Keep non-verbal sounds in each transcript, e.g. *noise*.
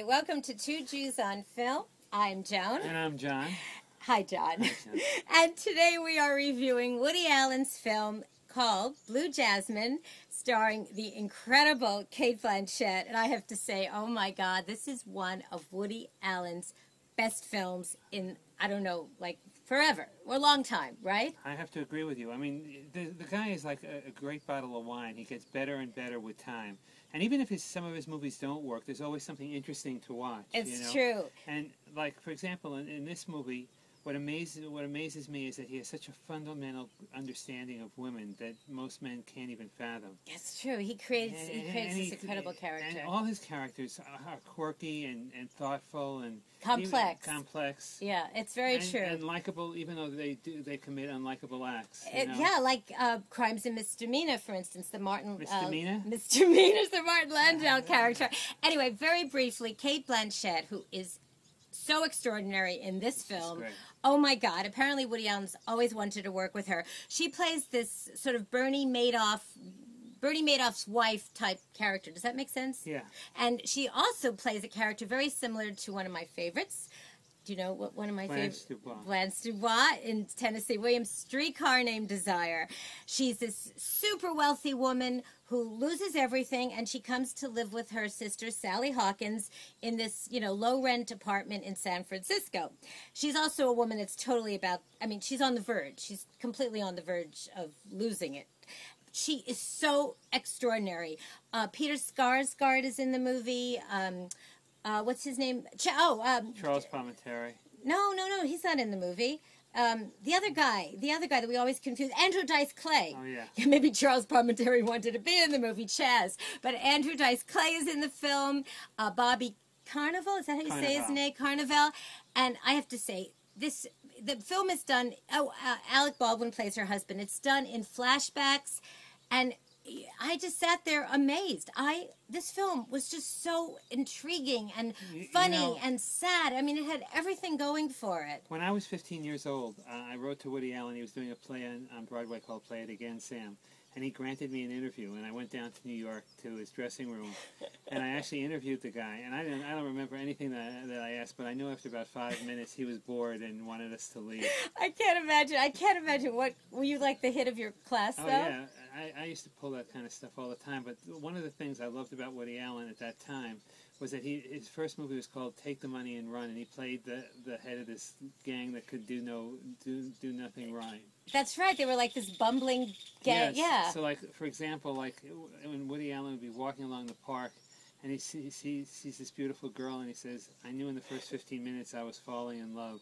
Hi, welcome to Two Jews on Film. I'm Joan. And I'm John. Hi, John. Hi, John. *laughs* and today we are reviewing Woody Allen's film called Blue Jasmine, starring the incredible Cate Blanchett. And I have to say, oh my God, this is one of Woody Allen's best films in, I don't know, like forever or a long time, right? I have to agree with you. I mean, the, the guy is like a, a great bottle of wine. He gets better and better with time. And even if his, some of his movies don't work, there's always something interesting to watch. It's you know? true. And like, for example, in, in this movie, what amazes what amazes me is that he has such a fundamental understanding of women that most men can't even fathom. That's true. He creates And- he creates this he- incredible character. And all his characters are, quirky and, and thoughtful and Complex. complex. yeah, it's very and, true. And likable, even though they do they commit unlikable acts. It- yeah, like uh, Crimes and Misdemeanor, for instance, the Martin Misdemeanor? Uh, Misdemeanor's the Martin Landau *laughs* character. Anyway, very briefly, Cate Blanchett, who is so extraordinary in this film. Oh my God! Apparently, Woody Allen's always wanted to work with her. She plays this sort of Bernie Madoff, Bernie Madoff's wife type character. Does that make sense? Yeah. And she also plays a character very similar to one of my favorites. Do you know what one of my Blanche favorites? Dubois. Blanche Dubois in Tennessee Williams' Streetcar Named Desire. She's this super wealthy woman who loses everything and she comes to live with her sister Sally Hawkins in this, you know, low rent apartment in San Francisco. She's also a woman that's totally about I mean, she's on the verge. She's completely on the verge of losing it. She is so extraordinary. Uh, Peter Skarsgård is in the movie. Um, uh, what's his name? Ch- oh, um, Charles Palminteri. no, no, no, he's not in the movie. Um, the other guy, the other guy that we always confuse, Andrew Dice Clay. Oh yeah. *laughs* Maybe Charles Palminteri wanted to be in the movie Chaz, but Andrew Dice Clay is in the film. Uh, Bobby Carnival, is that how you say his Carnival. name? Carnival. And I have to say, this the film is done. Oh, uh, Alec Baldwin plays her husband. It's done in flashbacks, and I just sat there amazed. I this film was just so intriguing and You- you funny know- and sad. I mean, it had everything going for it. When I was 15 years old, uh, I wrote to Woody Allen. He was doing a play on, on Broadway called Play It Again, Sam. And he granted me an interview, and I went down to New York to his dressing room, and I actually interviewed the guy. And I didn't, I don't remember anything that, that I asked, but I knew after about five minutes he was bored and wanted us to leave. I can't imagine. I can't imagine what were you like the hit of your class Oh though. yeah, I, I used to pull that kind of stuff all the time. But one of the things I loved about Woody Allen at that time was that he his first movie was called Take the Money and Run, and he played the the head of this gang that could do no do do nothing right. That's right. They were like this bumbling gang. Yes. Yeah. So like for example, like when Woody Allen would be walking along the park. And he sees, he sees this beautiful girl, and he says, "I knew in the first 15 minutes I was falling in love,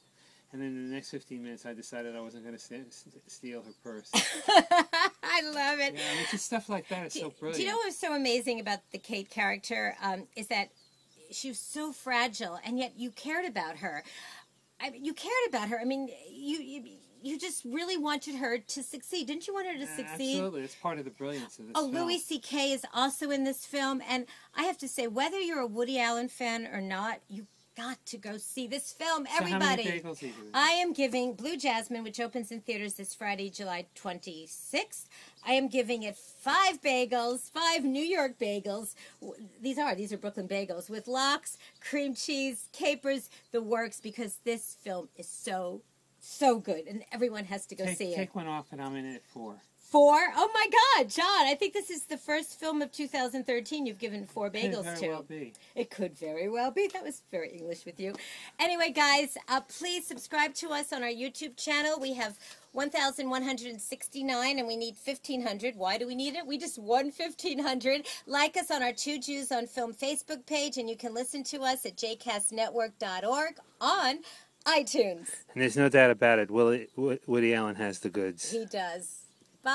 and then in the next 15 minutes I decided I wasn't going to st- steal her purse." *laughs* I love it. Yeah, I mean, just stuff like that is do, so brilliant. do you know what was so amazing about the Cate character? Um, is that she was so fragile, and yet you cared about her. I mean, you cared about her. I mean, you, you you just really wanted her to succeed. Didn't you want her to Yeah, succeed? Absolutely, it's part of the brilliance of this film. Oh, film. Louis C.K. is also in this film, and I have to say, whether you're a Woody Allen fan or not, you got to go see this film. Everybody. how many bagels are you doing? I am giving Blue Jasmine, which opens in theaters this Friday, July 26th. I am giving it five bagels, five New York bagels. These are these are Brooklyn bagels with lox, cream cheese, capers, the works. Because this film is so so good, and everyone has to go take, see it. take one off, and I'm in it for. Four? Oh my God, John! I think this is the first film of 2013 you've given four Could bagels very to. well be. It could very well be. That was very English with you. Anyway, guys, uh, please subscribe to us on our YouTube channel. We have 1,169 and we need 1,500. Why do we need it? We just won 1,500. Like us on our Two Jews on Film Facebook page, and you can listen to us at jcastnetwork.org on iTunes. And there's no doubt about it. Willie, Woody Allen has the goods. He does.